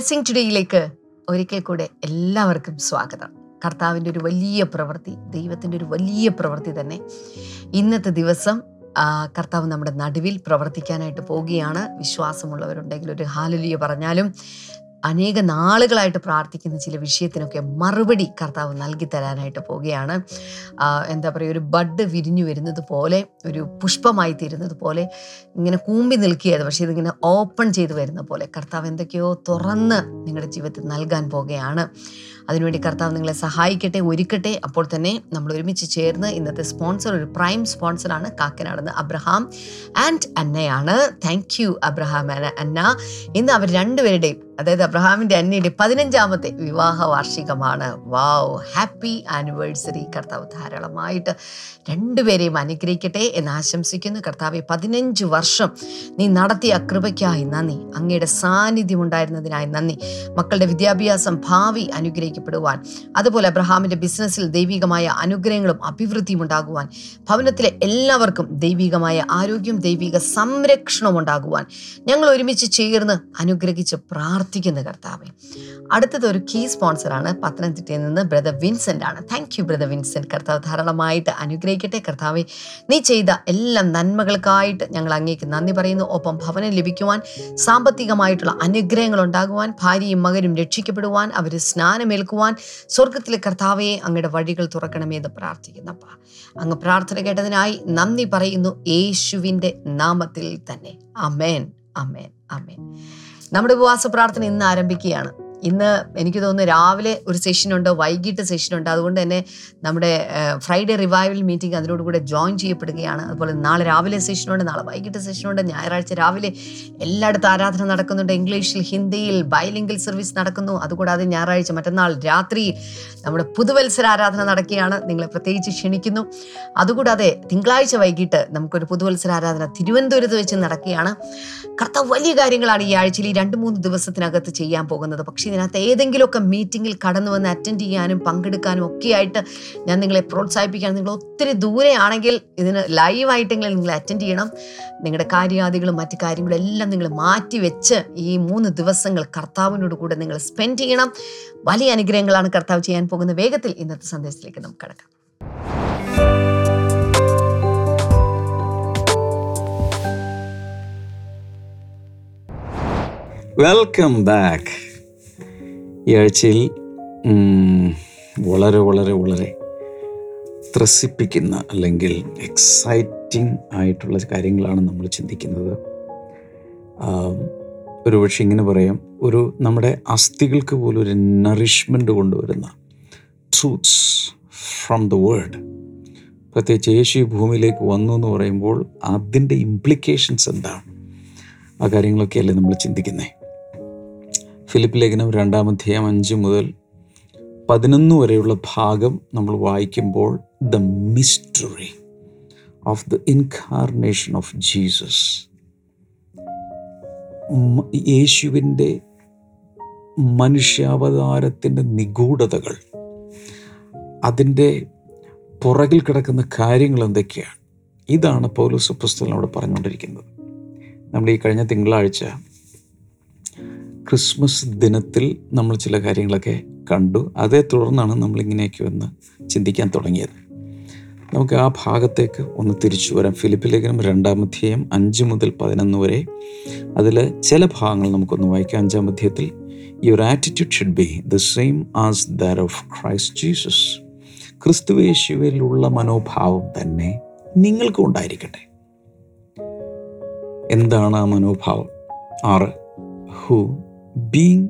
Blessing ടുഡേയിലേക്ക് ഒരിക്കൽ കൂടെ എല്ലാവർക്കും സ്വാഗതം. കർത്താവിന്റെ ഒരു വലിയ പ്രവൃത്തി ദൈവത്തിന്റെ ഒരു വലിയ പ്രവൃത്തി തന്നെ. ഇന്നത്തെ ദിവസം കർത്താവ് നമ്മുടെ നടുവിൽ പ്രവർത്തിക്കാനായിട്ട് പോവുകയാണ്. വിശ്വാസമുള്ളവരുണ്ടെങ്കിൽ ഒരു ഹാലലിയ പറഞ്ഞാലും അനേക നാളുകളായിട്ട് പ്രാർത്ഥിക്കുന്ന ചില വിഷയത്തിനൊക്കെ മറുപടി കർത്താവ് നൽകി തരാനായിട്ട് പോവുകയാണ്. എന്താ പറയുക ഒരു ബഡ് വിരിഞ്ഞു വരുന്നത് പോലെ ഒരു പുഷ്പമായി തീരുന്നത് പോലെ ഇങ്ങനെ കൂമ്പി നിൽക്കുകയായിരുന്നു. പക്ഷേ ഇതിങ്ങനെ ഓപ്പൺ ചെയ്ത് വരുന്ന പോലെ കർത്താവ് എന്തൊക്കെയോ തുറന്ന് നിങ്ങളുടെ ജീവിതത്തിൽ നൽകാൻ പോകുകയാണ് അതിനുവേണ്ടി കർത്താവ് നിങ്ങളെ സഹായിക്കട്ടെ ഒരുക്കട്ടെ. അപ്പോൾ തന്നെ നമ്മൾ ഒരുമിച്ച് ചേർന്ന് ഇന്നത്തെ സ്പോൺസർ ഒരു പ്രൈം സ്പോൺസറാണ് കാക്കനാടെന്ന് Abraham and അന്നയാണ്. Thank you Abraham Anna. ഇന്ന് അവർ രണ്ടുപേരുടെയും അതായത് അബ്രഹാമിന്റെ അന്നയുടെ പതിനഞ്ചാമത്തെ വിവാഹ വാർഷികമാണ്. വാവ് ഹാപ്പി ആനിവേഴ്സറി കർത്താവ് ധാരാളമായിട്ട് രണ്ടുപേരെയും അനുഗ്രഹിക്കട്ടെ എന്ന് ആശംസിക്കുന്നു. കർത്താവെ പതിനഞ്ച് വർഷം നീ നടത്തിയ കൃപയ്ക്കായി നന്ദി. അങ്ങയുടെ സാന്നിധ്യം ഉണ്ടായിരുന്നതിനായി നന്ദി. മക്കളുടെ വിദ്യാഭ്യാസം ഭാവി അനുഗ്രഹിക്കപ്പെടുവാൻ അതുപോലെ അബ്രഹാമിന്റെ ബിസിനസ്സിൽ ദൈവികമായ അനുഗ്രഹങ്ങളും അഭിവൃദ്ധിയും ഉണ്ടാകുവാൻ. ഭവനത്തിലെ എല്ലാവർക്കും ദൈവികമായ ആരോഗ്യം ദൈവിക സംരക്ഷണവും ഉണ്ടാകുവാൻ. ഞങ്ങൾ ഒരുമിച്ച് ചേർന്ന് അനുഗ്രഹിച്ച് പ്രാർത്ഥിക്കുന്ന കർത്താവെ. അടുത്തത് ഒരു കീ സ്പോൺസറാണ് പത്തനംതിട്ടയിൽ നിന്ന് ബ്രദർ വിൻസെന്റ് ആണ്. താങ്ക് യു ബ്രദർ വിൻസെന്റ് കർത്താവ് ധാരാളമായിട്ട് അനുഗ്രഹിക്കട്ടെ. കർത്താവെ നീ ചെയ്ത എല്ലാ നന്മകൾക്കായിട്ട് ഞങ്ങൾ അങ്ങേക്ക് നന്ദി പറയുന്നു. ഒപ്പം ഭവനം ലഭിക്കുവാൻ സാമ്പത്തികമായിട്ടുള്ള അനുഗ്രഹങ്ങൾ ഉണ്ടാകുവാൻ ഭാര്യയും മകനും രക്ഷിക്കപ്പെടുവാൻ അവർ സ്നാനമേൽക്കുവാൻ സ്വർഗത്തിലെ കർത്താവെ അങ്ങയുടെ വഴികൾ തുറക്കണമേ എന്ന് പ്രാർത്ഥിക്കുന്നപ്പ അങ്ങ് പ്രാർത്ഥന കേട്ടതിനായി നന്ദി പറയുന്നു യേശുവിന്റെ നാമത്തിൽ തന്നെ. അമേൻ അമേൻ അമേൻ നമ്മുടെ ഉപവാസ പ്രാർത്ഥന ഇന്ന് ആരംഭിക്കുകയാണ്. ഇന്ന് എനിക്ക് തോന്നുന്നു രാവിലെ ഒരു സെഷനുണ്ട് വൈകിട്ട് സെഷനുണ്ട് അതുകൊണ്ട് തന്നെ നമ്മുടെ ഫ്രൈഡേ റിവൈവൽ മീറ്റിംഗ് അതിനോട് കൂടെ ജോയിൻ ചെയ്യപ്പെടുകയാണ്. അതുപോലെ നാളെ രാവിലെ സെഷനുണ്ട് നാളെ വൈകിട്ട് സെഷനുണ്ട് ഞായറാഴ്ച രാവിലെ എല്ലായിടത്തും ആരാധന നടക്കുന്നുണ്ട്. ഇംഗ്ലീഷിൽ ഹിന്ദിയിൽ ബൈലിംഗൽ സർവീസ് നടക്കുന്നു. അതുകൂടാതെ ഞായറാഴ്ച മറ്റന്നാൾ രാത്രി നമ്മുടെ പുതുവത്സര ആരാധന നടക്കുകയാണ്. നിങ്ങളെ പ്രത്യേകിച്ച് ക്ഷണിക്കുന്നു. അതുകൂടാതെ തിങ്കളാഴ്ച വൈകിട്ട് നമുക്കൊരു പുതുവത്സര ആരാധന തിരുവനന്തപുരത്ത് വെച്ച് നടക്കുകയാണ്. കറുത്ത വലിയ കാര്യങ്ങളാണ് ഈ ആഴ്ചയിൽ ഈ രണ്ട് മൂന്ന് ദിവസത്തിനകത്ത് ചെയ്യാൻ പോകുന്നത്. പക്ഷേ ഇതിനകത്ത് ഏതെങ്കിലുമൊക്കെ മീറ്റിങ്ങിൽ കടന്നു വന്ന് അറ്റൻഡ് ചെയ്യാനും പങ്കെടുക്കാനും ഒക്കെ ആയിട്ട് ഞാൻ നിങ്ങളെ പ്രോത്സാഹിപ്പിക്കാൻ നിങ്ങൾ ഒത്തിരി ദൂരെയാണെങ്കിൽ ഇതിന് ലൈവായിട്ടെങ്കിലും നിങ്ങൾ അറ്റൻഡ് ചെയ്യണം. നിങ്ങളുടെ കാര്യാദികളും മറ്റു കാര്യങ്ങളും എല്ലാം നിങ്ങൾ മാറ്റി വെച്ച് ഈ മൂന്ന് ദിവസങ്ങൾ കർത്താവിനോട് കൂടെ നിങ്ങൾ സ്പെൻഡ് ചെയ്യണം. വലിയ അനുഗ്രഹങ്ങളാണ് കർത്താവ് ചെയ്യാൻ പോകുന്ന വേഗത്തിൽ ഇന്നത്തെ സന്ദേശത്തിലേക്ക് നമുക്ക് കടക്കാം. വെൽക്കം ബാക്ക് ഈ ആഴ്ചയിൽ വളരെ വളരെ വളരെ ത്രസിപ്പിക്കുന്ന അല്ലെങ്കിൽ എക്സൈറ്റിംഗ് ആയിട്ടുള്ള കാര്യങ്ങളാണ് നമ്മൾ ചിന്തിക്കുന്നത്. ഒരു പക്ഷേ ഇങ്ങനെ പറയാം ഒരു നമ്മുടെ അസ്ഥികൾക്ക് പോലും ഒരു നറിഷ്മെന്റ് കൊണ്ടുവരുന്ന ട്രൂത്ത്സ് ഫ്രം ദ വേൾഡ് പ്രത്യേകിച്ച് യേശു ഭൂമിയിലേക്ക് വന്നു എന്ന് പറയുമ്പോൾ അതിന്റെ ഇംപ്ലിക്കേഷൻസ് എന്താണ്? ആ കാര്യങ്ങളൊക്കെയല്ലേ നമ്മൾ ചിന്തിക്കുന്നത് ഫിലിപ്പ് ലേഖനം രണ്ടാമധ്യായം അഞ്ച് മുതൽ പതിനൊന്ന് വരെയുള്ള ഭാഗം നമ്മൾ വായിക്കുമ്പോൾ the mystery of the incarnation of Jesus യേശുവിന്റെ മനുഷ്യാവതാരത്തിന്റെ നിഗൂഢതകൾ അതിന്റെ പുറകിൽ കിടക്കുന്ന കാര്യങ്ങൾ എന്തൊക്കെയാണ്? ഇതാണ് പൗലോസ് പുസ്തകം അവിടെ പറഞ്ഞുകൊണ്ടിരിക്കുന്നത്. നമ്മൾ ഈ കഴിഞ്ഞ തിങ്കളാഴ്ച ക്രിസ്മസ് ദിനത്തിൽ നമ്മൾ ചില കാര്യങ്ങളൊക്കെ കണ്ടു. അതേ തുടർന്നാണ് നമ്മളിങ്ങനെയൊക്കെ ഒന്ന് ചിന്തിക്കാൻ തുടങ്ങിയത്. നമുക്ക് ആ ഭാഗത്തേക്ക് ഒന്ന് തിരിച്ചു വരാം. ഫിലിപ്പ് ലേഖനം രണ്ടാമധ്യായം അഞ്ച് മുതൽ പതിനൊന്ന് വരെ. അതിൽ ചില ഭാഗങ്ങൾ നമുക്കൊന്ന് വായിക്കാം. അഞ്ചാം അധ്യായത്തിൽ your attitude should be the same as that of Christ Jesus ക്രിസ്തുവേശുവിലുള്ള മനോഭാവം തന്നെ നിങ്ങൾക്കും ഉണ്ടായിരിക്കട്ടെ. എന്താണ് ആ മനോഭാവം? ആറ് who being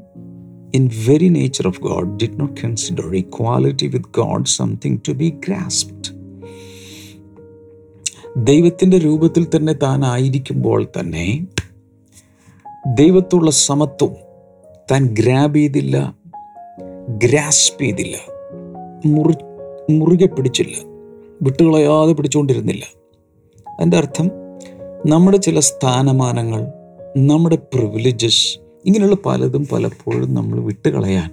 in very nature of God did not consider equality with God something to be grasped ദൈവത്തിന്റെ രൂപത്തിൽ തന്നെ താൻ ആയിരിക്കുമ്പോൾ തന്നെ ദൈവത്തുള്ള സമത്വം താൻ ഗ്രാബ് ചെയ്തില്ല ഗ്രാസ്പ് ചെയ്തില്ല മുറി മുറുകെ പിടിച്ചില്ല വിട്ടുകളയാതെ പിടിച്ചുകൊണ്ടിരുന്നില്ല. അതിന്റെ അർത്ഥം നമ്മുടെ ചില സ്ഥാനമാനങ്ങൾ നമ്മുടെ പ്രിവിലേജസ് ഇങ്ങനെയുള്ള പലതും പലപ്പോഴും നമ്മൾ വിട്ടുകളയാൻ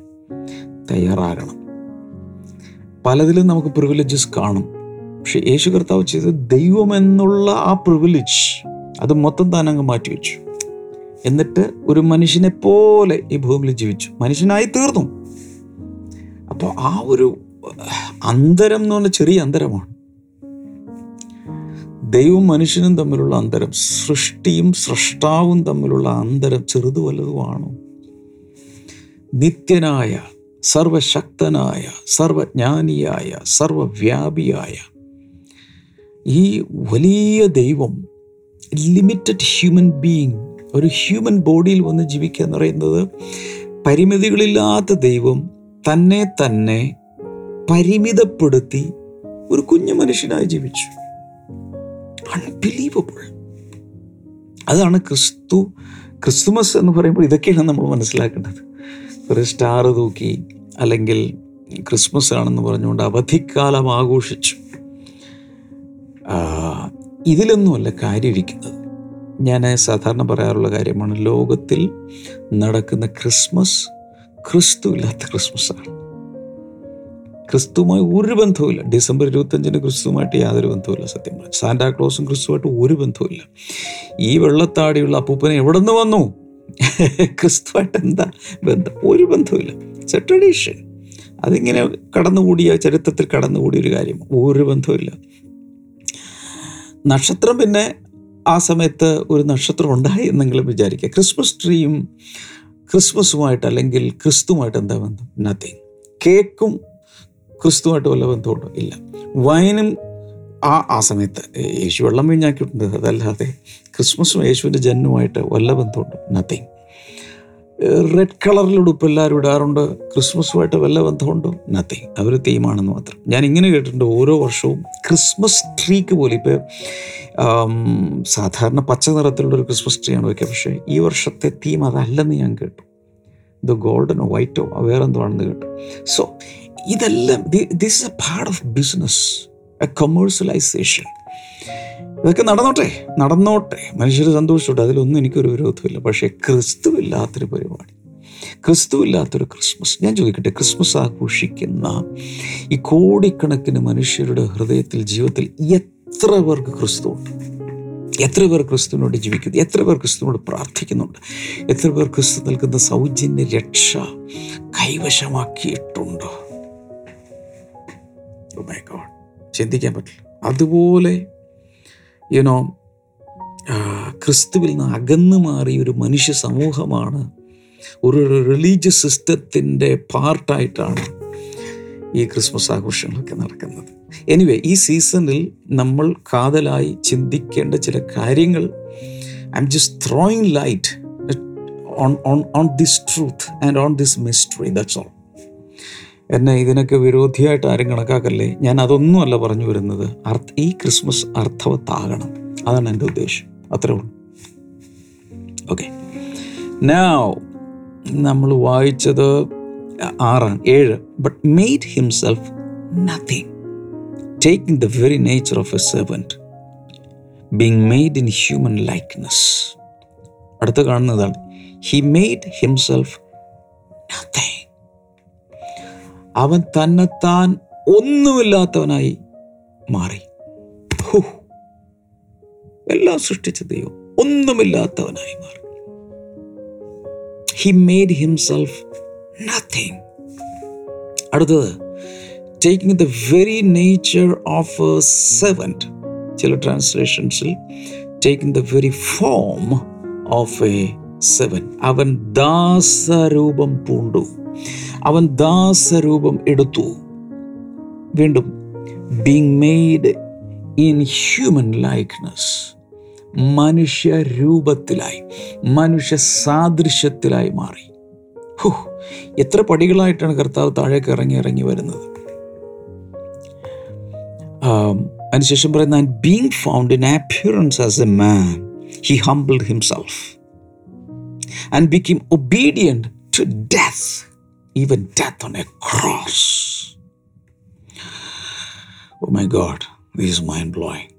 തയ്യാറാകണം. പലതിലും നമുക്ക് പ്രിവിലേജസ് കാണും. പക്ഷെ യേശു കർത്താവ് ചെയ്തത് ദൈവം എന്നുള്ള ആ പ്രിവിലേജ് അത് മൊത്തം താൻ അങ്ങ് മാറ്റിവെച്ചു. എന്നിട്ട് ഒരു മനുഷ്യനെ പോലെ ഈ ഭൂമിയിൽ ജീവിച്ചു. മനുഷ്യനായി തീർന്നു. അപ്പോൾ ആ ഒരു അന്തരം എന്ന് പറഞ്ഞ ചെറിയ അന്തരമാണ്. ദൈവവും മനുഷ്യനും തമ്മിലുള്ള അന്തരം സൃഷ്ടിയും സൃഷ്ടാവും തമ്മിലുള്ള അന്തരം ചെറുതു വല്ലതുമാണോ നിത്യനായ സർവശക്തനായ സർവജ്ഞാനിയായ സർവവ്യാപിയായ ഈ വലിയ ദൈവം ലിമിറ്റഡ് ഹ്യൂമൻ ബീയിങ് ഒരു ഹ്യൂമൻ ബോഡിയിൽ വന്ന് ജീവിക്കുക എന്ന് പറയുന്നത് പരിമിതികളില്ലാത്ത ദൈവം തന്നെ തന്നെ പരിമിതപ്പെടുത്തി ഒരു കുഞ്ഞു മനുഷ്യനായി ജീവിച്ചു. അൺബിലീവബിൾ അതാണ് ക്രിസ്തു ക്രിസ്തുമസ് എന്ന് പറയുമ്പോൾ ഇതൊക്കെയാണ് നമ്മൾ മനസ്സിലാക്കേണ്ടത്. ഒരു സ്റ്റാർ തൂക്കി അല്ലെങ്കിൽ ക്രിസ്മസ് ആണെന്ന് പറഞ്ഞുകൊണ്ട് അവധിക്കാലം ആഘോഷിച്ചു. ഇതിലൊന്നുമല്ല കാര്യം ഇരിക്കുന്നത് ഞാൻ സാധാരണ പറയാറുള്ള കാര്യമാണ് ലോകത്തിൽ നടക്കുന്ന ക്രിസ്മസ് ക്രിസ്തു ഇല്ലാത്ത ക്രിസ്മസ് ആണ് ക്രിസ്തുവുമായി ഒരു ബന്ധവുമില്ല. ഡിസംബർ ഇരുപത്തഞ്ചിന് ക്രിസ്തുവുമായിട്ട് യാതൊരു ബന്ധവുമില്ല സത്യം പറഞ്ഞു സാന്റാക്ലോസും ക്രിസ്തുവായിട്ട് ഒരു ബന്ധവുമില്ല. ഈ വെള്ളത്താടിയുള്ള അപ്പൂപ്പനെ എവിടെ നിന്ന് വന്നു? ക്രിസ്തുവായിട്ട് എന്താ ബന്ധം? ഒരു ബന്ധവുമില്ല. ഇറ്റ്സ് എ ട്രഡീഷൻ അതിങ്ങനെ കടന്നുകൂടിയ ചരിത്രത്തിൽ കടന്നുകൂടിയ ഒരു കാര്യം. ഒരു ബന്ധവുമില്ല. നക്ഷത്രം പിന്നെ ആ സമയത്ത് ഒരു നക്ഷത്രം ഉണ്ടായി എന്നെങ്കിലും വിചാരിക്കുക. ക്രിസ്മസ് ട്രീയും ക്രിസ്മസുമായിട്ട് അല്ലെങ്കിൽ ക്രിസ്തുമായിട്ട് എന്താ ബന്ധം? നത്തിങ് കേക്കും ക്രിസ്തുമായിട്ട് വല്ല ബന്ധമുണ്ടോ? ഇല്ല. വൈനും ആ ആ സമയത്ത് യേശു വെള്ളം വീഞ്ഞാക്കിയിട്ടുണ്ട്. അതല്ലാതെ ക്രിസ്മസും യേശുവിന്റെ ജന്മമായിട്ട് വല്ല ബന്ധമുണ്ടോ? നത്തിങ് റെഡ് കളറിൽ ഉടുപ്പ് എല്ലാവരും ഇടാറുണ്ട്. ക്രിസ്മസുമായിട്ട് വല്ല ബന്ധമുണ്ടോ? നത്തിങ് അവർ തീമാണെന്ന് മാത്രം. ഞാൻ ഇങ്ങനെ കേട്ടിട്ടുണ്ട് ഓരോ വർഷവും ക്രിസ്മസ് ട്രീക്ക് പോലെ ഇപ്പോൾ സാധാരണ പച്ച നിറത്തിലുള്ള ഒരു ക്രിസ്മസ് ട്രീ ആണ് വയ്ക്കുക പക്ഷേ ഈ വർഷത്തെ തീം അതല്ലെന്ന് ഞാൻ കേട്ടു. ഇത് ഗോൾഡനോ വൈറ്റോ വേറെന്തോ ആണെന്ന് കേട്ടു. സോ ഇതെല്ലാം this is a part of business a commercialisation ഇതൊക്കെ നടന്നോട്ടെ നടന്നോട്ടെ. മനുഷ്യർ സന്തോഷിച്ചോട്ടെ അതിലൊന്നും എനിക്കൊരു വിരോധമില്ല. പക്ഷേ ക്രിസ്തു ഇല്ലാത്തൊരു പരിപാടി. ക്രിസ്തു ഇല്ലാത്തൊരു ക്രിസ്മസ്. ഞാൻ ചോദിക്കട്ടെ ക്രിസ്മസ് ആഘോഷിക്കുന്ന ഈ കോടിക്കണക്കിന് മനുഷ്യരുടെ ഹൃദയത്തിൽ ജീവിതത്തിൽ എത്ര പേർക്ക് ക്രിസ്തു ഉണ്ട് എത്ര പേർ ക്രിസ്തുവിനോട് ജീവിക്കുന്നു? എത്ര പേർ ക്രിസ്തുവിനോട് പ്രാർത്ഥിക്കുന്നുണ്ട്? എത്ര പേർ ക്രിസ്തു നൽകുന്ന സൗജന്യ രക്ഷ കൈവശമാക്കിയിട്ടുണ്ടോ? Oh. ചിന്തിക്കാൻ പറ്റില്ല. അതുപോലെ യുനോ ക്രിസ്തുവിൽ നിന്ന് അകന്നു മാറിയ ഒരു മനുഷ്യ സമൂഹമാണ് ഒരു റിലീജിയസ് സിസ്റ്റത്തിന്റെ പാർട്ടായിട്ടാണ് ഈ ക്രിസ്മസ് ആഘോഷങ്ങളൊക്കെ നടക്കുന്നത്. എനിവേ ഈ സീസണിൽ നമ്മൾ കാതലായി ചിന്തിക്കേണ്ട ചില കാര്യങ്ങൾ I'm just throwing light on on on this truth and on this mystery that's all എന്നെ ഇതിനൊക്കെ വിരോധിയായിട്ട് ആരും കണക്കാക്കല്ലേ? ഞാൻ അതൊന്നുമല്ല പറഞ്ഞു വരുന്നത്. അർത്ഥ ഈ ക്രിസ്മസ് അർത്ഥവത്താകണം. അതാണ് എന്റെ ഉദ്ദേശം. അത്രേ ഉള്ളൂ. ഓക്കെ now നമ്മൾ വായിച്ചത് ആറാണ് ഏഴ്. But made himself nothing taking the very nature of a servant being made in human likeness അടുത്ത കാണുന്നതാണ് ഹി മെയ്ഡ് ഹിംസെൽഫ് നത്തിങ് അവൻ തന്നെത്താൻ ഒന്നുമില്ലാത്തവനായി മാറി. എല്ലാം സൃഷ്ടിച്ച ദൈവം ഒന്നുമില്ലാത്തവനായി മാറി. ഹി മെയ്ഡ് ഹിംസെൽഫ് നത്തിങ് അടുത്തത് taking the very nature of a servant ചില ട്രാൻസ്ലേഷൻസിൽ taking the very form of a servant അവൻ ദാസരൂപം പൂണ്ടു. അവൻ ദാസരൂപം എടുത്തു. വീണ്ടും being made in human likeness മനുഷ്യ രൂപത്തിലായി മനുഷ്യ സാദൃശ്യത്തിലായി മാറി. എത്ര പടികളായിട്ടാണ് കർത്താവ് താഴേക്ക് ഇറങ്ങി ഇറങ്ങി വരുന്നത്? അതിനുശേഷം പറയുന്ന being found in appearance as a man he humbled himself and become obedient to death even death on a cross oh my God these mind blowing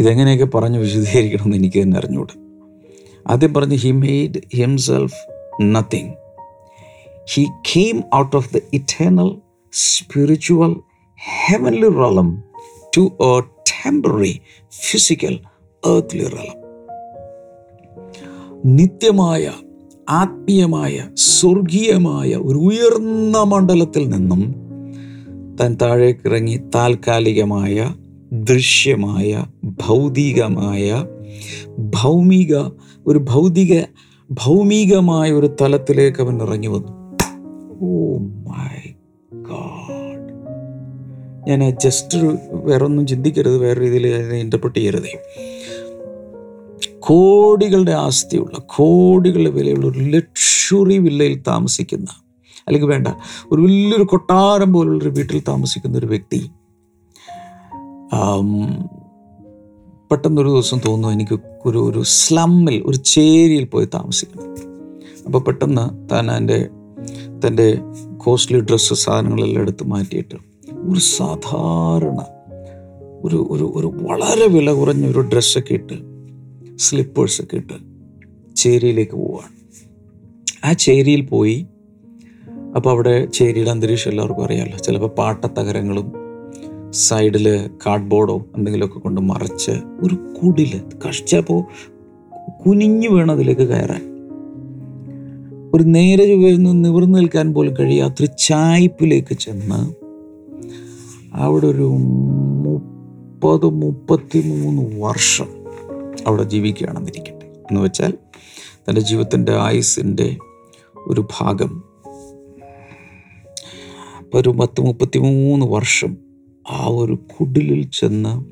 ഇതെങ്ങനെയൊക്കെ പറഞ്ഞ് വിശദീകരിക്കണമെന്ന് എനിക്ക് തന്നെ അറിഞ്ഞുകൂടെ ആദ്യം പറഞ്ഞ് he made himself nothing he came out of the eternal spiritual heavenly realm to a temporary physical earthly realm. നിത്യമായ ആത്മീയമായ സ്വർഗീയമായ ഒരു ഉയർന്ന മണ്ഡലത്തിൽ നിന്നും താൻ താഴേക്കിറങ്ങി താൽക്കാലികമായ ദൃശ്യമായ ഭൗതികമായ ഭൗമിക ഒരു ഭൗതിക ഭൗമികമായ ഒരു തലത്തിലേക്ക് അവൻ ഇറങ്ങി വന്നു. മൈ ഗാഡ് ഞാൻ ജസ്റ്റ് ഒരു വേറെ ഒന്നും ചിന്തിക്കരുത് വേറെ രീതിയിൽ അതിനെ ഇന്റർപ്രറ്റ് ചെയ്യരുതേ. കോടികളുടെ ആസ്തിയുള്ള കോടികളുടെ വിലയുള്ള ഒരു ലക്ഷറി വില്ലയിൽ താമസിക്കുന്ന അല്ലെങ്കിൽ വേണ്ട ഒരു വലിയൊരു കൊട്ടാരം പോലുള്ളൊരു വീട്ടിൽ താമസിക്കുന്ന ഒരു വ്യക്തി പെട്ടെന്നൊരു ദിവസം തോന്നുന്നു എനിക്ക് ഒരു ഒരു സ്ലമ്മിൽ ഒരു ചേരിയിൽ പോയി താമസിക്കണം അപ്പോൾ പെട്ടെന്ന് താൻ എന്റെ തന്റെ കോസ്റ്റ്ലി ഡ്രസ്സ് സാധനങ്ങളെല്ലാം എടുത്ത് മാറ്റിയിട്ട് ഒരു സാധാരണ ഒരു ഒരു ഒരു വളരെ വില കുറഞ്ഞ ഒരു ഡ്രസ്സൊക്കെ ഇട്ട് സ്ലിപ്പേഴ്സൊക്കെ ഇട്ട് ചേരിയിലേക്ക് പോവുകയാണ് ആ ചേരിയിൽ പോയി. അപ്പോൾ അവിടെ ചേരിയുടെ അന്തരീക്ഷം എല്ലാവർക്കും അറിയാമല്ലോ. ചിലപ്പോൾ പാട്ടത്തകരങ്ങളും സൈഡിൽ കാർഡ്ബോർഡോ എന്തെങ്കിലുമൊക്കെ കൊണ്ട് മറച്ച് ഒരു കുടിൽ കഷ്ടിച്ചപ്പോൾ കുനിഞ്ഞു വേണം അതിലേക്ക് കയറാൻ. ഒരു നേരെ ചൊവ്വന്ന് നിവർന്നു നിൽക്കാൻ പോലും കഴിയാത്തൊരു ചായ്പിലേക്ക് ചെന്ന് അവിടെ ഒരു മുപ്പത് മുപ്പത്തി മൂന്ന് വർഷം അവിടെ ജീവിക്കുകയാണെന്നിരിക്കട്ടെ. എന്ന് വെച്ചാൽ തന്റെ ജീവിതത്തിന്റെ ആയുസിന്റെ ഒരു ഭാഗം. ഒരു പത്ത് മുപ്പത്തി മൂന്ന് വർഷം ആ ഒരു കുടിലിൽ ചെന്ന്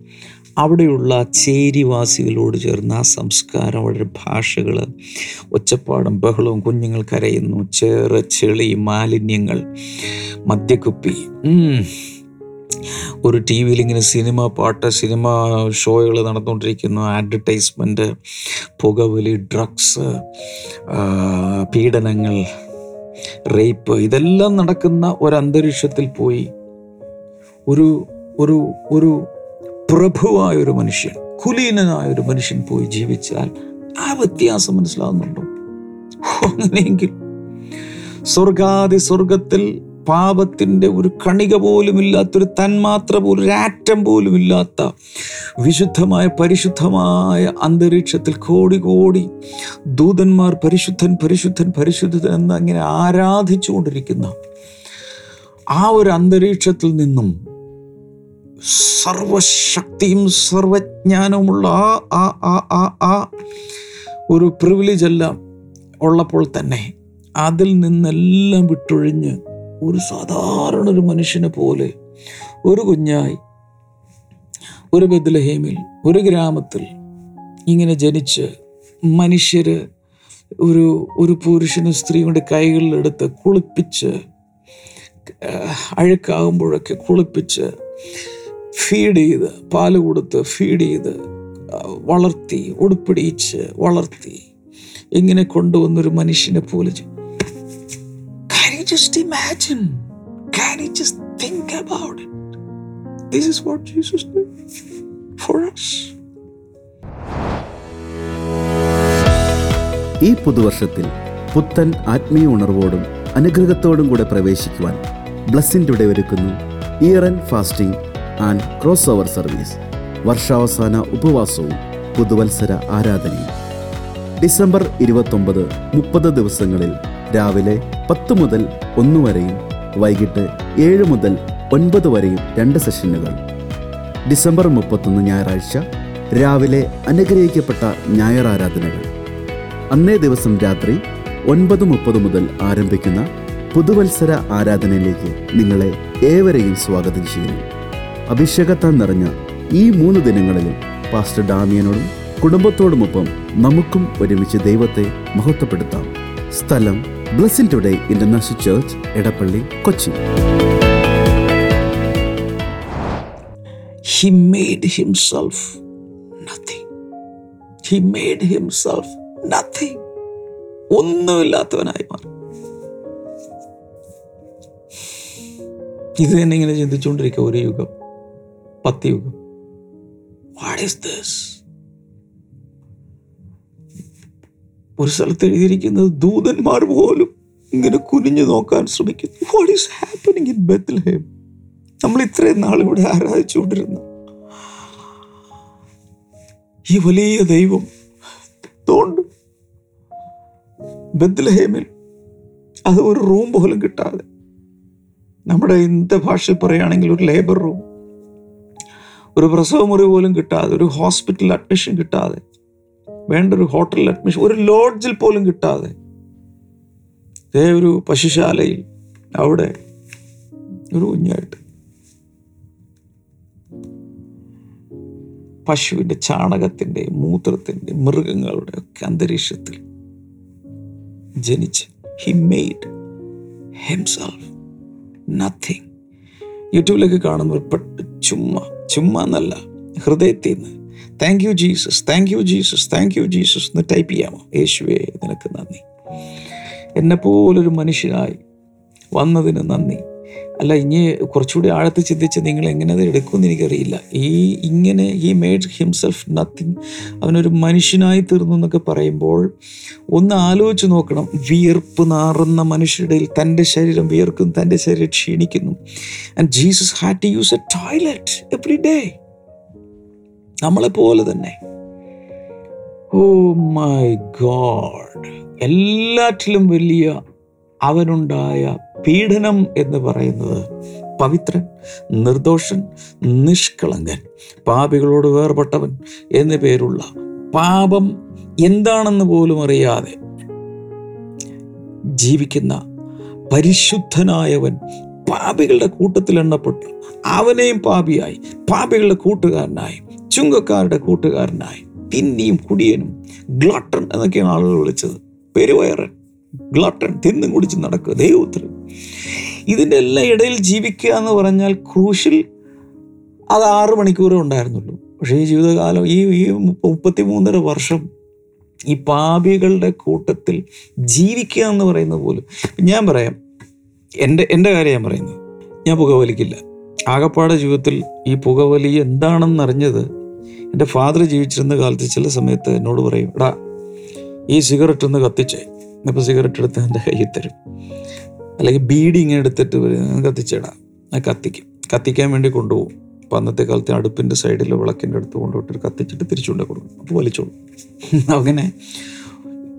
അവിടെയുള്ള ചേരിവാസികളോട് ചേർന്ന ആ സംസ്കാരം അവരുടെ ഭാഷകൾ ഒച്ചപ്പാടും ബഹളവും കുഞ്ഞുങ്ങൾ കരയുന്നു. ചേറ് ചെളി മാലിന്യങ്ങൾ മദ്യക്കുപ്പി. ഒരു ടി വിയിൽ ഇങ്ങനെ സിനിമ പാട്ട് സിനിമ ഷോകൾ നടന്നുകൊണ്ടിരിക്കുന്നു. അഡ്വർടൈസ്മെന്റ് പുകവലി ഡ്രഗ്സ് പീഡനങ്ങൾ റേപ്പ് ഇതെല്ലാം നടക്കുന്ന ഒരു അന്തരീക്ഷത്തിൽ പോയി. ഒരു ഒരു ഒരു പ്രഭുവായ ഒരു മനുഷ്യൻ കുലീനനായ ഒരു മനുഷ്യൻ പോയി ജീവിച്ചാൽ ആ വ്യത്യാസം മനസ്സിലാകുന്നുണ്ടോ? അങ്ങനെയെങ്കിൽ സ്വർഗാദി സ്വർഗത്തിൽ പാപത്തിന്റെ ഒരു കണിക പോലും ഇല്ലാത്തൊരു തന്മാത്ര പോലും ഒരു ആറ്റം പോലും ഇല്ലാത്ത വിശുദ്ധമായ പരിശുദ്ധമായ അന്തരീക്ഷത്തിൽ കോടി കോടി ദൂതന്മാർ പരിശുദ്ധൻ പരിശുദ്ധൻ പരിശുദ്ധൻ എന്ന് അങ്ങനെ ആരാധിച്ചുകൊണ്ടിരിക്കുന്ന ആ ഒരു അന്തരീക്ഷത്തിൽ നിന്നും സർവശക്തിയും സർവജ്ഞാനവുമുള്ള ആ ആ ആ ആ ആ ഒരു പ്രിവിലേജ് എല്ലാം ഉള്ളപ്പോൾ തന്നെ അതിൽ നിന്നെല്ലാം വിട്ടൊഴിഞ്ഞ് ഒരു സാധാരണ ഒരു മനുഷ്യനെ പോലെ ഒരു കുഞ്ഞായി ഒരു ബദലഹേമിൽ ഒരു ഗ്രാമത്തിൽ ഇങ്ങനെ ജനിച്ച് മനുഷ്യർ ഒരു ഒരു പുരുഷനും സ്ത്രീയുടെ കൈകളിലെടുത്ത് കുളിപ്പിച്ച് അഴുക്കാകുമ്പോഴൊക്കെ കുളിപ്പിച്ച് ഫീഡ് ചെയ്ത് പാൽ കൊടുത്ത് ഫീഡ് ചെയ്ത് വളർത്തി ഉടുപ്പിടിയിച്ച് വളർത്തി. ഇങ്ങനെ കൊണ്ടുവന്നൊരു മനുഷ്യനെ പോലെ. ഈ പുതുവർഷത്തിൽ പുത്തൻ ആത്മീയ ഉണർവോടും അനുഗ്രഹത്തോടും കൂടെ പ്രവേശിക്കുവാൻ ബ്ലസ്സിന്റെ ഒരുക്കുന്നു year and fasting and cross over service. വർഷാവസാന ഉപവാസവും പുതുവത്സര ആരാധനയും. ഡിസംബർ ഇരുപത്തൊമ്പത് മുപ്പത് ദിവസങ്ങളിൽ രാവിലെ പത്ത് മുതൽ ഒന്ന് വരെയും വൈകിട്ട് ഏഴ് മുതൽ ഒൻപത് വരെയും രണ്ട് സെഷനുകൾ. ഡിസംബർ മുപ്പത്തൊന്ന് ഞായറാഴ്ച രാവിലെ അനുഗ്രഹിക്കപ്പെട്ട ഞായർ ആരാധനകൾ അന്നേ ദിവസം രാത്രി ഒൻപത് മുപ്പത് മുതൽ ആരംഭിക്കുന്ന പുതുവത്സര ആരാധനയിലേക്ക് നിങ്ങളെ ഏവരെയും സ്വാഗതം ചെയ്യുന്നു. അഭിഷേകത്താൽ നിറഞ്ഞ ഈ മൂന്ന് ദിനങ്ങളിലും പാസ്റ്റർ ഡാമിയനോടും കുടുംബത്തോടുമൊപ്പം നമുക്കും ഒരുമിച്ച് ദൈവത്തെ മഹത്വപ്പെടുത്താം സ്ഥലം blessing today international church Edappally Kochi He made himself nothing. He made himself nothing. ഒന്നുമില്ലാത്തവനായി മാറി ഇത് തന്നെ ഇങ്ങനെ ചിന്തിച്ചുകൊണ്ടിരിക്കുക ഒരു യുഗം പത്ത് യുഗം വാട്ട് ഈസ് ദിസ് ഒരു സ്ഥലത്ത് എഴുതിയിരിക്കുന്നത് ദൂതന്മാർ പോലും ഇങ്ങനെ കുനിഞ്ഞു നോക്കാൻ ശ്രമിക്കുന്നു. What is happening in Bethlehem നമ്മൾ ഇത്രയും നാൾ ഇവിടെ ആരാധിച്ചുകൊണ്ടിരുന്ന ഈ വലിയ ദൈവം തോണ്ട് ബദ്ലഹേമിൽ അത് ഒരു റൂം പോലും കിട്ടാതെ നമ്മുടെ ഇന്നത്തെ ഭാഷയിൽ പറയുകയാണെങ്കിൽ ഒരു ലേബർ റൂം ഒരു പ്രസവ മുറി പോലും കിട്ടാതെ ഒരു ഹോസ്പിറ്റൽ അഡ്മിഷൻ കിട്ടാതെ വേണ്ട ഒരു ഹോട്ടലിൽ അഡ്മിഷൻ ഒരു ലോഡ്ജിൽ പോലും കിട്ടാതെ. ദേ ഒരു പശുശാലയിൽ അവിടെ ഒരു കുഞ്ഞായിട്ട്. പശുവിന്റെ ചാണകത്തിന്റെ മൂത്രത്തിന്റെ മൃഗങ്ങളുടെ ഒക്കെ അന്തരീക്ഷത്തിൽ ജനിച്ച് ഹി മെയ്ഡ് ഹിംസെൽഫ് നത്തിങ് യൂട്യൂബിലൊക്കെ കാണുമ്പോൾ ചുമ്മാ ചുമ്മാ എന്നല്ല ഹൃദയത്തിൽ നിന്ന് thank you Jesus thank you Jesus thank you Jesus എന്ന് ടൈപ്പ് ചെയ്യാമോ? യേശുവേ നിനക്ക് നന്ദി. എന്നെപ്പോലൊരു മനുഷ്യനായി വന്നതിന് നന്ദി. അല്ല ഇനി കുറച്ചുകൂടി ആഴത്തിൽ ചിന്തിച്ച് നിങ്ങൾ എങ്ങനെ അത് എടുക്കുമെന്ന് എനിക്കറിയില്ല. ഈ ഇങ്ങനെ ഈ മേഡ് ഹിംസെൽഫ് നത്തിങ് അവനൊരു മനുഷ്യനായി തീർന്നു എന്നൊക്കെ പറയുമ്പോൾ ഒന്ന് ആലോചിച്ച് നോക്കണം. വിയർപ്പ് നാറുന്ന മനുഷ്യരുടെ തന്റെ ശരീരം വിയർക്കും തന്റെ ശരീരം ക്ഷീണിക്കുന്നു. And Jesus had to use a toilet every day നമ്മളെപ്പോലെ തന്നെ. ഓ മൈ ഗോഡ് എല്ലാറ്റിലും വലിയ അവനുണ്ടായ പീഡനം എന്ന് പറയുന്നത് പവിത്രൻ നിർദോഷൻ നിഷ്കളങ്കൻ പാപികളോട് വേർപെട്ടവൻ എന്നു പേരുള്ള പാപം എന്താണെന്ന് പോലും അറിയാതെ ജീവിക്കുന്ന പരിശുദ്ധനായവൻ പാപികളുടെ കൂട്ടത്തിൽ എണ്ണപ്പെട്ടു. അവനെയും പാപിയായി പാപികളുടെ കൂട്ടുകാരനായി ചുങ്കക്കാരുടെ കൂട്ടുകാരനായി തിന്നിയും കുടിയനും ഗ്ലട്ടൺ എന്നൊക്കെയാണ് ആളുകൾ വിളിച്ചത്. പെരുവയറൻ ഗ്ലട്ടൺ തിന്നും കുടിച്ച് നടക്കുക ദൈവോത്തരം ഇതിന്റെ എല്ലാം ഇടയിൽ ജീവിക്കുക എന്ന് പറഞ്ഞാൽ ക്രൂശിൽ അത് ആറ് മണിക്കൂറേ ഉണ്ടായിരുന്നുള്ളൂ. പക്ഷേ ഈ ജീവിതകാലം ഈ ഈ മുപ്പത്തി മൂന്നര വർഷം ഈ പാപികളുടെ കൂട്ടത്തിൽ ജീവിക്കുക എന്ന് പറയുന്ന പോലും. ഞാൻ പറയാം എന്റെ എന്റെ കാര്യം ഞാൻ പറയുന്നത് ഞാൻ പുകവലിക്കില്ല. ആകപ്പാടെ ജീവിതത്തിൽ ഈ പുകവലി എന്താണെന്ന് അറിഞ്ഞത് എന്റെ ഫാദർ ജീവിച്ചിരുന്ന കാലത്ത് ചില സമയത്ത് എന്നോട് പറയും എടാ ഈ സിഗരറ്റ് ഒന്ന് കത്തിച്ചേ അപ്പോൾ സിഗരറ്റ് എടുത്ത് എന്റെ കയ്യിൽ തരും. അല്ലെങ്കിൽ ബീഡി ഇങ്ങനെ എടുത്തിട്ട് കത്തിച്ചിടാം. കത്തിക്കും. കത്തിക്കാൻ വേണ്ടി കൊണ്ടുപോകും. അപ്പം അന്നത്തെ കാലത്ത് അടുപ്പിന്റെ സൈഡിൽ വിളക്കിന്റെ അടുത്ത് കൊണ്ടുപോയിട്ട് കത്തിച്ചിട്ട് തിരിച്ചുകൊണ്ട് കൊടുക്കും. അപ്പോൾ വലിച്ചോളും. അങ്ങനെ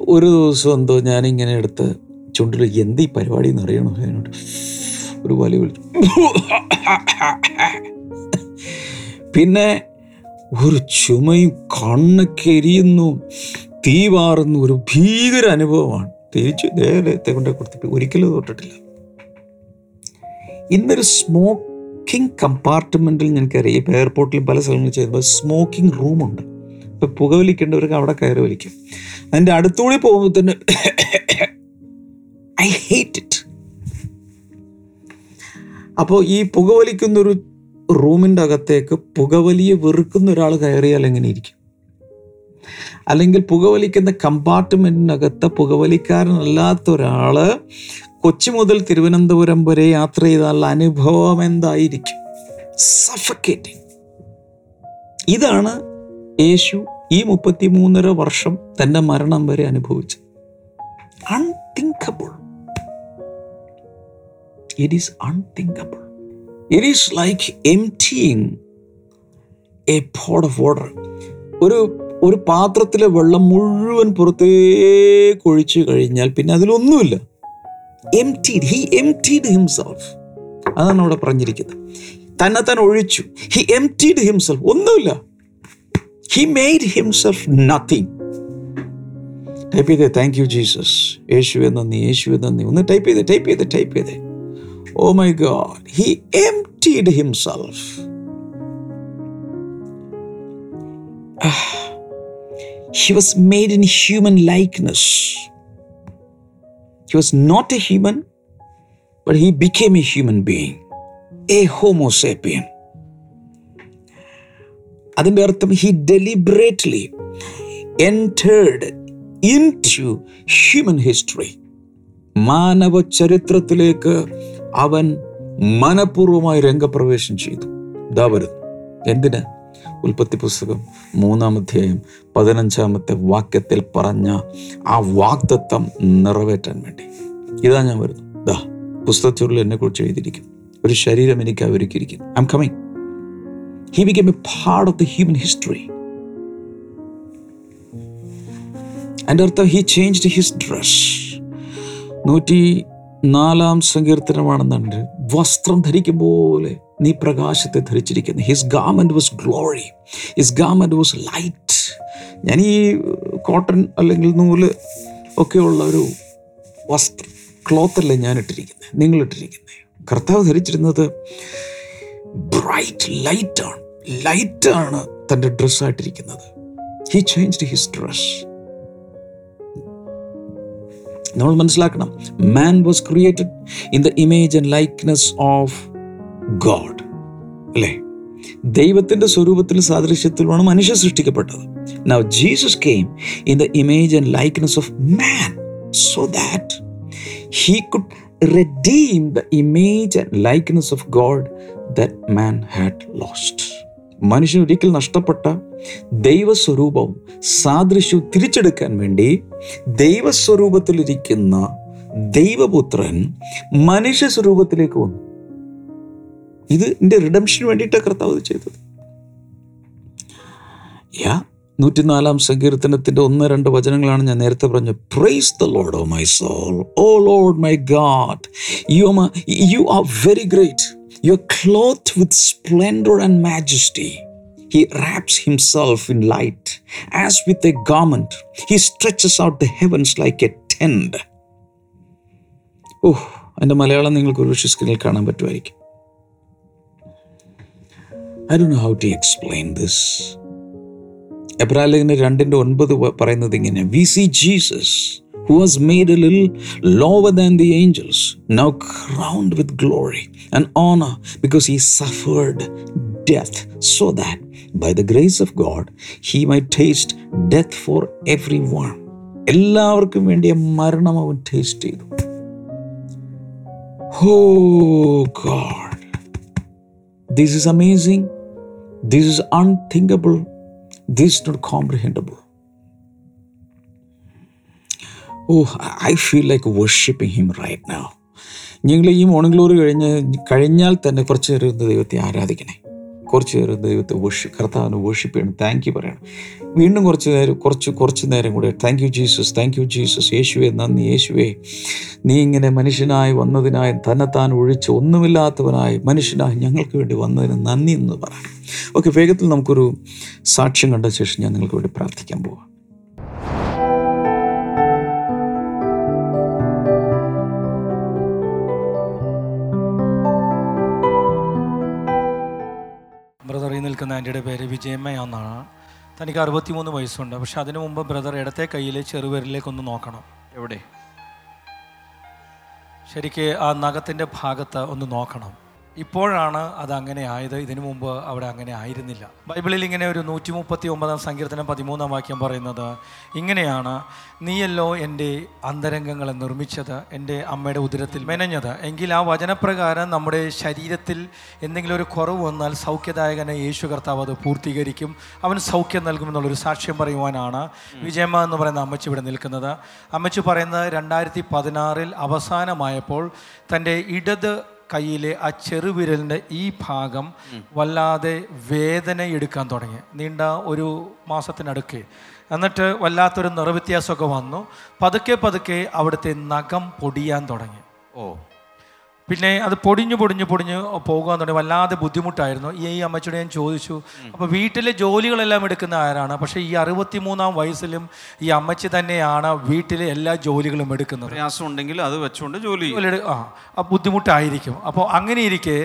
ഒരു ദിവസം എന്തോ ഞാനിങ്ങനെ എടുത്ത് ചുണ്ടിൽ എന്ത് ഈ പരിപാടി എന്ന് അറിയണോ? അതിനോട് ഒരു വലി വിളിച്ചു പിന്നെ ഒരു ചുമയും കണ്ണൊക്കെ എരിയുന്നു. തീ വാറുന്നു ഒരു ഭീകര അനുഭവമാണ്. തിരിച്ചു ദേഹത്തെ കൊണ്ടേ കൊടുത്തിട്ട് ഒരിക്കലും തൊട്ടിട്ടില്ല. ഇന്നൊരു സ്മോക്കിംഗ് കമ്പാർട്ട്മെന്റിൽ ഞങ്ങൾക്കറിയാം ഇപ്പം എയർപോർട്ടിലും പല സ്ഥലങ്ങളിൽ ചെയ്യുമ്പോൾ സ്മോക്കിംഗ് റൂമുണ്ട് ഇപ്പം പുകവലിക്കേണ്ടവർക്ക് അവിടെ കയറി വലിക്കും. അതിന്റെ അടുത്തുകൂടി പോകുമ്പോൾ തന്നെ ഐ ഹേറ്റ് ഇറ്റ് അപ്പോൾ ഈ പുകവലിക്കുന്നൊരു റൂമിന്റെ അകത്തേക്ക് പുകവലിയെ വെറുക്കുന്ന ഒരാൾ കയറിയാൽ എങ്ങനെ ഇരിക്കും? അല്ലെങ്കിൽ പുകവലിക്കുന്ന കമ്പാർട്ട്മെന്റിനകത്ത് പുകവലിക്കാരനല്ലാത്ത ഒരാൾ കൊച്ചി മുതൽ തിരുവനന്തപുരം വരെ യാത്ര ചെയ്താലുള്ള അനുഭവം എന്തായിരിക്കും? സഫക്കേറ്റിംഗ് ഇതാണ് യേശു ഈ മുപ്പത്തി മൂന്നര വർഷം തന്റെ മരണം വരെ അനുഭവിച്ചത്. Unthinkable it is unthinkable it is like M emptying a pot of water ഒരു ഒരു പാത്രത്തിലെ വെള്ളം മുഴുവൻ പുറത്തേക്ക് ഒഴിച്ചു കഴിഞ്ഞാൽ പിന്നെ അതിലൊന്നുമില്ല. എംറ്റീഡ് ഹി എംറ്റീഡ് ഹിംസെൽഫ് അതാണ് അവിടെ പറഞ്ഞിരിക്കുന്നത്. തന്നെ തന്നെ ഒഴിച്ചു. ഹി എംറ്റീഡ് ഹിംസെൽഫ് ഒന്നുമില്ല. He made himself nothing type ചെയ്തേ. താങ്ക് യു ജീസസ് യേശുവെ നന്ദി. യേശുവെ നന്ദി. ഒന്ന് ടൈപ്പ് ചെയ്തേ ടൈപ്പ് ചെയ്തേ ടൈപ്പ് ചെയ്തേ. ഓ my God he emptied himself he was made in human likeness. He was not a human, but he became a human being, a Homo sapien. അതിന്റെ അർത്ഥം he deliberately entered into human history മാനവ ചരിത്രത്തിലേക്ക് അവൻ മനഃപൂർവമായി രംഗപ്രവേശം ചെയ്തു ഇതാ വരുന്നു എന്തിന് ഉൽപ്പത്തി പുസ്തകം മൂന്നാം അധ്യായം പതിനഞ്ചാമത്തെ വാക്യത്തിൽ പറഞ്ഞ ആ വാക്തത്വം നിറവേറ്റാൻ വേണ്ടി. ഇതാ ഞാൻ വരുന്നു. ദാ എന്നെ കുറിച്ച് എഴുതിയിരിക്കും ഒരു ശരീരം എനിക്ക് അവരിക്കിരിക്കുന്നു. I'm coming he become a part of the human history എന്റെ അർത്ഥം ഹി ചേഞ്ച്ഡ് ഹിസ് ഡ്രസ് നൂറ്റി നാലാം സങ്കീർത്തനമാണെന്നുണ്ട് വസ്ത്രം ധരിക്കും പോലെ നീ പ്രകാശത്തെ ധരിച്ചിരിക്കുന്നു. His garment was glory his garment was light ഞാൻ ഈ കോട്ടൺ അല്ലെങ്കിൽ നൂൽ ഒക്കെയുള്ള ഒരു വസ്ത്രം ക്ലോത്തല്ലേ ഞാൻ ഇട്ടിരിക്കുന്നത് നിങ്ങൾ ഇട്ടിരിക്കുന്നത് കർത്താവ് ധരിച്ചിരുന്നത് ബ്രൈറ്റ് ലൈറ്റാണ് ലൈറ്റാണ് തന്റെ ഡ്രസ്സായിട്ടിരിക്കുന്നത് ഹി ചേഞ്ച്ഡ് ഹിസ് ഡ്രസ് നമ്മൾ മനസ്സിലാക്കണം man was created in the image and likeness of God അല്ലേ? ദൈവത്തിന്റെ സ്വരൂപത്തിൽ സാദൃശ്യത്തിലുമാണ് മനുഷ്യൻ സൃഷ്ടിക്കപ്പെട്ടത്. Now Jesus came in the image and likeness of man so that he could redeem the image and likeness of God that man had lost. മനുഷ്യൻ ഒരിക്കൽ നഷ്ടപ്പെട്ട ദൈവസ്വരൂപവും സാദൃശ്യവും തിരിച്ചെടുക്കാൻ വേണ്ടി ദൈവസ്വരൂപത്തിലിരിക്കുന്ന ദൈവപുത്രൻ മനുഷ്യ സ്വരൂപത്തിലേക്ക് വന്നു. ഇത് എന്റെ റിഡംഷന് വേണ്ടിയിട്ടാണ് കർത്താവ് ചെയ്തത്. യാ നൂറ്റിനാലാം സങ്കീർത്തനത്തിന്റെ ഒന്ന് രണ്ട് വചനങ്ങളാണ് ഞാൻ നേരത്തെ പറഞ്ഞത്. Praise the Lord oh my soul oh Lord my God you you are very great you are clothed with splendour and majesty He wraps himself in light as with a garment. He stretches out the heavens like a tent. Oh എന്റെ മലയാളം നിങ്ങൾക്ക് ഒരു സ്ക്രീനിൽ കാണാൻ പറ്റുമായിരിക്കും. I Dr know how to explain this എബ്രാലേഖന രണ്ടിന്റെ ഒൻപത് പറയുന്നത് ഇങ്ങനെ we see Jesus who was made a ലിൽ lower than the angels now crowned with glory and honour because he suffered death so that by the grace of God he might taste death for everyone എല്ലാവർക്കും വേണ്ടിയ മരണം അവൻ taste ചെയ്തു. ഹോ God this is amazing this is unthinkable this is not comprehensible. Oh, I feel like worshiping him right now. നിങ്ങൾ ഈ morning glory കഴിഞ്ഞ് കഴിഞ്ഞാൽ തന്നെ കുറച്ച് നേരം ദൈവത്തെ ആരാധിക്കണേ കുറച്ച് നേരം ദൈവത്തെ വർഷി കർത്താവിന് വർഷിപ്പ് ചെയ്യണം. താങ്ക് യു പറയണം. വീണ്ടും കുറച്ച് നേരം കുറച്ച് കുറച്ച് നേരം കൂടെ. Thank you Jesus thank you Jesus യേശുവെ നന്ദി യേശുവെ. നീ ഇങ്ങനെ മനുഷ്യനായി വന്നതിനായി തന്നെത്താൻ ഒഴിച്ച് ഒന്നുമില്ലാത്തവനായി മനുഷ്യനായി ഞങ്ങൾക്ക് വേണ്ടി വന്നതിന് നന്ദി എന്ന് പറയാം ഓക്കെ വേഗത്തിൽ നമുക്കൊരു സാക്ഷ്യം കണ്ട ശേഷം ഞാൻ നിങ്ങൾക്ക് വേണ്ടി പ്രാർത്ഥിക്കാൻ പോവാം. ആന്റിയുടെ പേര് വിജയമ്മ എന്നാണ് തനിക്ക് അറുപത്തിമൂന്ന് വയസ്സുണ്ട്. പക്ഷെ അതിനു മുമ്പ് ബ്രദർ ഇടത്തെ കയ്യിലെ ചെറുവിരലിലേക്കൊന്ന് നോക്കണം. എവിടെ? ശരിക്ക് ആ നഖത്തിന്റെ ഭാഗത്ത് ഒന്ന് നോക്കണം. ഇപ്പോഴാണ് അത് അങ്ങനെ ആയത്. ഇതിനു മുമ്പ് അവിടെ അങ്ങനെ ആയിരുന്നില്ല. ബൈബിളിൽ ഇങ്ങനെ ഒരു നൂറ്റി മുപ്പത്തി ഒമ്പതാം സങ്കീർത്തനം പതിമൂന്നാം വാക്യം പറയുന്നത് ഇങ്ങനെയാണ് നീയല്ലോ എന്റെ അന്തരംഗങ്ങളെ നിർമ്മിച്ചത് എന്റെ അമ്മയുടെ ഉദരത്തിൽ മെനഞ്ഞത്. എങ്കിൽ ആ വചനപ്രകാരം നമ്മുടെ ശരീരത്തിൽ എന്തെങ്കിലും ഒരു കുറവ് വന്നാൽ സൗഖ്യദായകനെ യേശു കർത്താവ് അത് പൂർത്തീകരിക്കും. അവൻ സൗഖ്യം നൽകുമെന്നുള്ളൊരു സാക്ഷ്യം പറയുവാനാണ് വിജയമ്മ എന്ന് പറയുന്ന അമ്മച്ചി ഇവിടെ നിൽക്കുന്നത്. അമ്മച്ചി പറയുന്നത് രണ്ടായിരത്തി പതിനാറിൽ അവസാനമായപ്പോൾ തന്റെ ഇടത് കയ്യിലെ ആ ചെറുവിരലിന്റെ ഈ ഭാഗം വല്ലാതെ വേദന എടുക്കാൻ തുടങ്ങി. നീണ്ട ഒരു മാസത്തിനടുക്ക്. എന്നിട്ട് വല്ലാത്തൊരു നിറവ്യത്യാസമൊക്കെ വന്നു. പതുക്കെ പതുക്കെ അവിടുത്തെ നഖം പൊടിയാൻ തുടങ്ങി. ഓ. പിന്നെ അത് പൊടിഞ്ഞു പൊടിഞ്ഞു പൊടിഞ്ഞ് പോകുക തുടങ്ങി. വല്ലാതെ ബുദ്ധിമുട്ടായിരുന്നു. ഈ അമ്മച്ചിയോട് ഞാൻ ചോദിച്ചു. അപ്പോൾ വീട്ടിലെ ജോലികളെല്ലാം എടുക്കുന്ന ആരാണ്? പക്ഷേ ഈ അറുപത്തിമൂന്നാം വയസ്സിലും ഈ അമ്മച്ചി തന്നെയാണ് വീട്ടിലെ എല്ലാ ജോലികളും എടുക്കുന്നത്. പ്രയാസം ഉണ്ടെങ്കിൽ അത് വെച്ചുകൊണ്ട് ജോലി ആ ബുദ്ധിമുട്ടായിരിക്കും. അപ്പോൾ അങ്ങനെ ഇരിക്കെ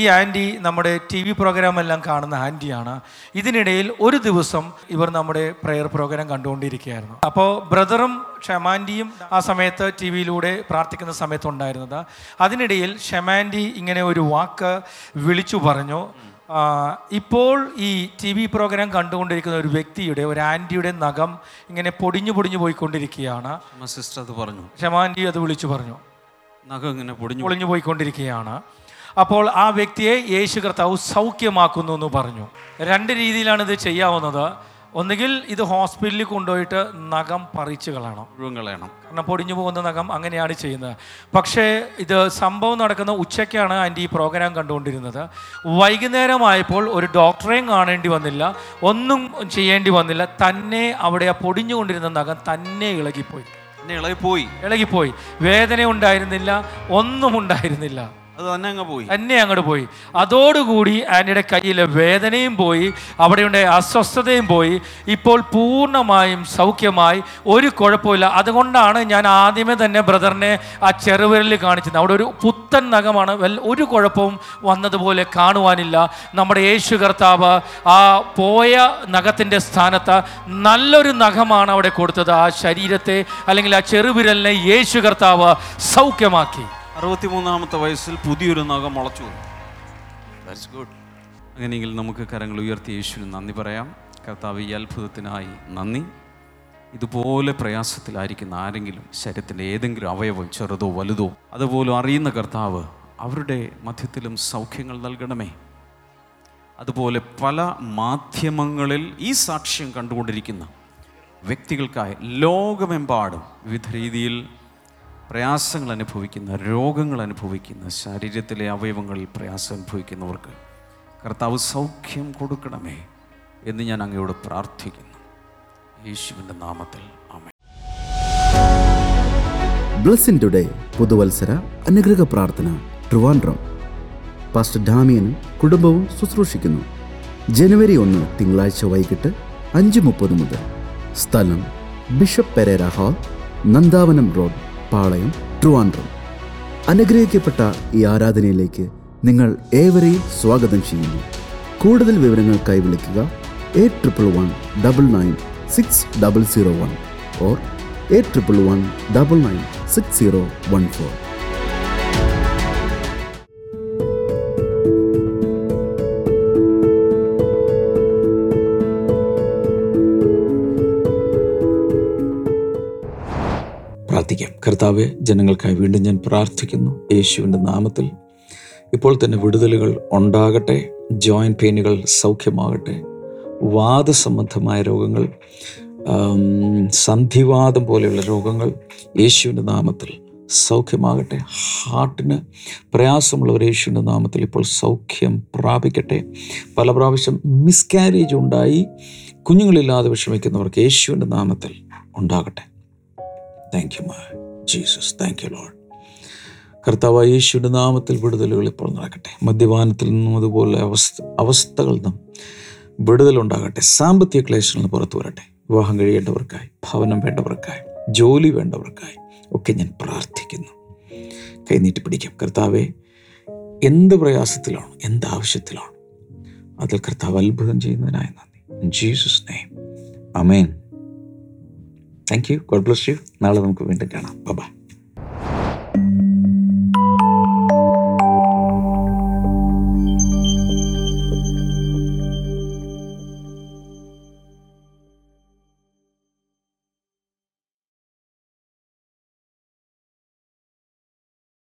ഈ ആന്റി നമ്മുടെ ടി വി പ്രോഗ്രാം എല്ലാം കാണുന്ന ആന്റിയാണ് ഇതിനിടയിൽ ഒരു ദിവസം ഇവർ നമ്മുടെ പ്രെയർ പ്രോഗ്രാം കണ്ടുകൊണ്ടിരിക്കുകയായിരുന്നു. അപ്പോൾ ബ്രദറും ഷമാന്റിയും ആ സമയത്ത് ടി വിയിലൂടെ പ്രാർത്ഥിക്കുന്ന സമയത്ത് ഉണ്ടായിരുന്നത് അതിനിടയിൽ ഷമാന്റി ഇങ്ങനെ ഒരു വാക്ക് വിളിച്ചു പറഞ്ഞു. ഇപ്പോൾ ഈ ടി വി പ്രോഗ്രാം കണ്ടുകൊണ്ടിരിക്കുന്ന ഒരു വ്യക്തിയുടെ ഒരു ആന്റിയുടെ നഖം ഇങ്ങനെ പൊടിഞ്ഞു പൊടിഞ്ഞു പോയിക്കൊണ്ടിരിക്കുകയാണ്. സിസ്റ്റർ അത് പറഞ്ഞു. ഷെമാൻഡി അത് വിളിച്ചു പറഞ്ഞു. നഖം ഇങ്ങനെ പൊടിഞ്ഞു പൊളിഞ്ഞു പോയിക്കൊണ്ടിരിക്കുകയാണ്. അപ്പോൾ ആ വ്യക്തിയെ യേശു കർത്താവ് സൗഖ്യമാക്കുന്നു എന്ന് പറഞ്ഞു. രണ്ട് രീതിയിലാണ് ഇത് ചെയ്യാവുന്നത്. ഒന്നുകിൽ ഇത് ഹോസ്പിറ്റലിൽ കൊണ്ടുപോയിട്ട് നഖം പറിച്ചു കളയണം മുഴുവൻ കളയണം കാരണം പൊടിഞ്ഞു പോകുന്ന നഖം അങ്ങനെയാണ് ചെയ്യുന്നത്. പക്ഷേ ഇത് സംഭവം നടക്കുന്ന ഉച്ചയ്ക്കാണ് ആന്റി ഈ പ്രോഗ്രാം കണ്ടുകൊണ്ടിരുന്നത്. വൈകുന്നേരമായപ്പോൾ ഒരു ഡോക്ടറെയും കാണേണ്ടി വന്നില്ല. ഒന്നും ചെയ്യേണ്ടി വന്നില്ല. തന്നെ അവിടെ ആ പൊടിഞ്ഞുകൊണ്ടിരുന്ന നഖം തന്നെ ഇളകിപ്പോയി. ഇളകിപ്പോയി. ഇളകി പോയി ഇളകിപ്പോയി. വേദന ഉണ്ടായിരുന്നില്ല. ഒന്നും ഉണ്ടായിരുന്നില്ല. അത് തന്നെ അങ്ങ് പോയി. തന്നെ അങ്ങോട്ട് പോയി. അതോടുകൂടി ആനിയുടെ കയ്യിലെ വേദനയും പോയി അവിടെയുണ്ട് അസ്വസ്ഥതയും പോയി. ഇപ്പോൾ പൂർണമായും സൗഖ്യമായി. ഒരു കുഴപ്പമില്ല അതുകൊണ്ടാണ് ഞാൻ ആദ്യമേ തന്നെ ബ്രദറിനെ ആ ചെറുവിരലിൽ കാണിച്ചത്. അവിടെ ഒരു പുത്തൻ നഖമാണ്. ഒരു കുഴപ്പവും വന്നതുപോലെ കാണുവാനില്ല. നമ്മുടെ യേശു കർത്താവ് ആ പോയ നഖത്തിന്റെ സ്ഥാനത്ത് നല്ലൊരു നഖമാണ് അവിടെ കൊടുത്തത്. ആ ശരീരത്തെ അല്ലെങ്കിൽ ആ ചെറുവിരലിനെ യേശു കർത്താവ് സൗഖ്യമാക്കി. അറുപത്തിമൂന്നാമത്തെ വയസ്സിൽ പുതിയൊരു നഖം മുളച്ചു. ദാറ്റ്സ് ഗുഡ് അങ്ങനെയെങ്കിൽ നമുക്ക് കരങ്ങൾ ഉയർത്തി യേശുവിന് നന്ദി പറയാം. കർത്താവ് ഈ അത്ഭുതത്തിനായി നന്ദി. ഇതുപോലെ പ്രയാസത്തിലായിരിക്കുന്ന ആരെങ്കിലും ശരീരത്തിന്റെ ഏതെങ്കിലും അവയവം ചെറുതോ വലുതോ അതുപോലും അറിയുന്ന കർത്താവ് അവരുടെ മധ്യത്തിലും സൗഖ്യങ്ങൾ നൽകണമേ. അതുപോലെ പല മാധ്യമങ്ങളിൽ ഈ സാക്ഷ്യം കണ്ടുകൊണ്ടിരിക്കുന്ന വ്യക്തികൾക്കായി ലോകമെമ്പാടും വിവിധ രീതിയിൽ പ്രയാസങ്ങൾ അനുഭവിക്കുന്ന രോഗങ്ങൾ അനുഭവിക്കുന്ന ശരീരത്തിലെ അവയവങ്ങളിൽ പ്രയാസം അനുഭവിക്കുന്നവർക്ക് കർത്താവ് സൗഖ്യം കൊടുക്കണമേ എന്ന് ഞാൻ അങ്ങയോട് പ്രാർത്ഥിക്കുന്നു. യേശുവിന്റെ നാമത്തിൽ. ആമേ ബ്ലസ്സിൻ ടുഡേ പുതുവത്സര അനുഗ്രഹ പ്രാർത്ഥന ട്രിവാൻഡ്രം. പാസ്റ്റർ ഡാമിയനും കുടുംബവും ശുശ്രൂഷിക്കുന്നു. ജനുവരി ഒന്ന് തിങ്കളാഴ്ച വൈകിട്ട് അഞ്ച് മുപ്പത് മുതൽ. സ്ഥലം bishop Pereira hall Nandavanam road. Palayam Trivandrum. അനുഗ്രഹിക്കപ്പെട്ട ഈ ആരാധനയിലേക്ക് നിങ്ങൾ ഏവരെയും സ്വാഗതം ചെയ്യുന്നു. കൂടുതൽ വിവരങ്ങൾക്കായി വിളിക്കുക eight triple one double nine six double zero one or eight triple one double nine six zero one four. കർത്താവെ ജനങ്ങൾക്കായി വീണ്ടും ഞാൻ പ്രാർത്ഥിക്കുന്നു. യേശുവിന്റെ നാമത്തിൽ ഇപ്പോൾ തന്നെ വിടുതലുകൾ ഉണ്ടാകട്ടെ ജോയിന്റ് പെയിനുകൾ സൗഖ്യമാകട്ടെ. വാദസംബന്ധമായ രോഗങ്ങൾ സന്ധിവാദം പോലെയുള്ള രോഗങ്ങൾ യേശുവിന്റെ നാമത്തിൽ സൗഖ്യമാകട്ടെ. ഹാർട്ടിന് പ്രയാസമുള്ളവർ യേശുവിന്റെ നാമത്തിൽ ഇപ്പോൾ സൗഖ്യം പ്രാപിക്കട്ടെ. പല പ്രാവശ്യം മിസ്കാരേജ് ഉണ്ടായി. കുഞ്ഞുങ്ങളില്ലാതെ വിഷമിക്കുന്നവർക്ക് യേശുവിന്റെ നാമത്തിൽ ഉണ്ടാകട്ടെ. Thank you my Jesus. Thank you Lord കർത്താവ് യേശുവിന്റെ നാമത്തിൽ വിടുതലുകൾ ഇപ്പോൾ നടക്കട്ടെ. മദ്യപാനത്തിൽ നിന്നും അതുപോലെ അവസ്ഥ അവസ്ഥകളിൽ വിടുതലുണ്ടാകട്ടെ സാമ്പത്തിക ക്ലേശങ്ങളിൽ നിന്ന് പുറത്തു വരട്ടെ. വിവാഹം കഴിയേണ്ടവർക്കായി ഭവനം വേണ്ടവർക്കായി ജോലി വേണ്ടവർക്കായി ഒക്കെ ഞാൻ പ്രാർത്ഥിക്കുന്നു. കൈനീട്ടി പിടിക്കാം. കർത്താവെ എന്ത് പ്രയാസത്തിലാണോ എന്ത് ആവശ്യത്തിലാണോ അതിൽ കർത്താവ് അത്ഭുതം ചെയ്യുന്നതിനായി നന്ദി. Jesus name amen thank you God bless you നാളെ നമുക്ക് വീണ്ടും കാണാം. ബൈ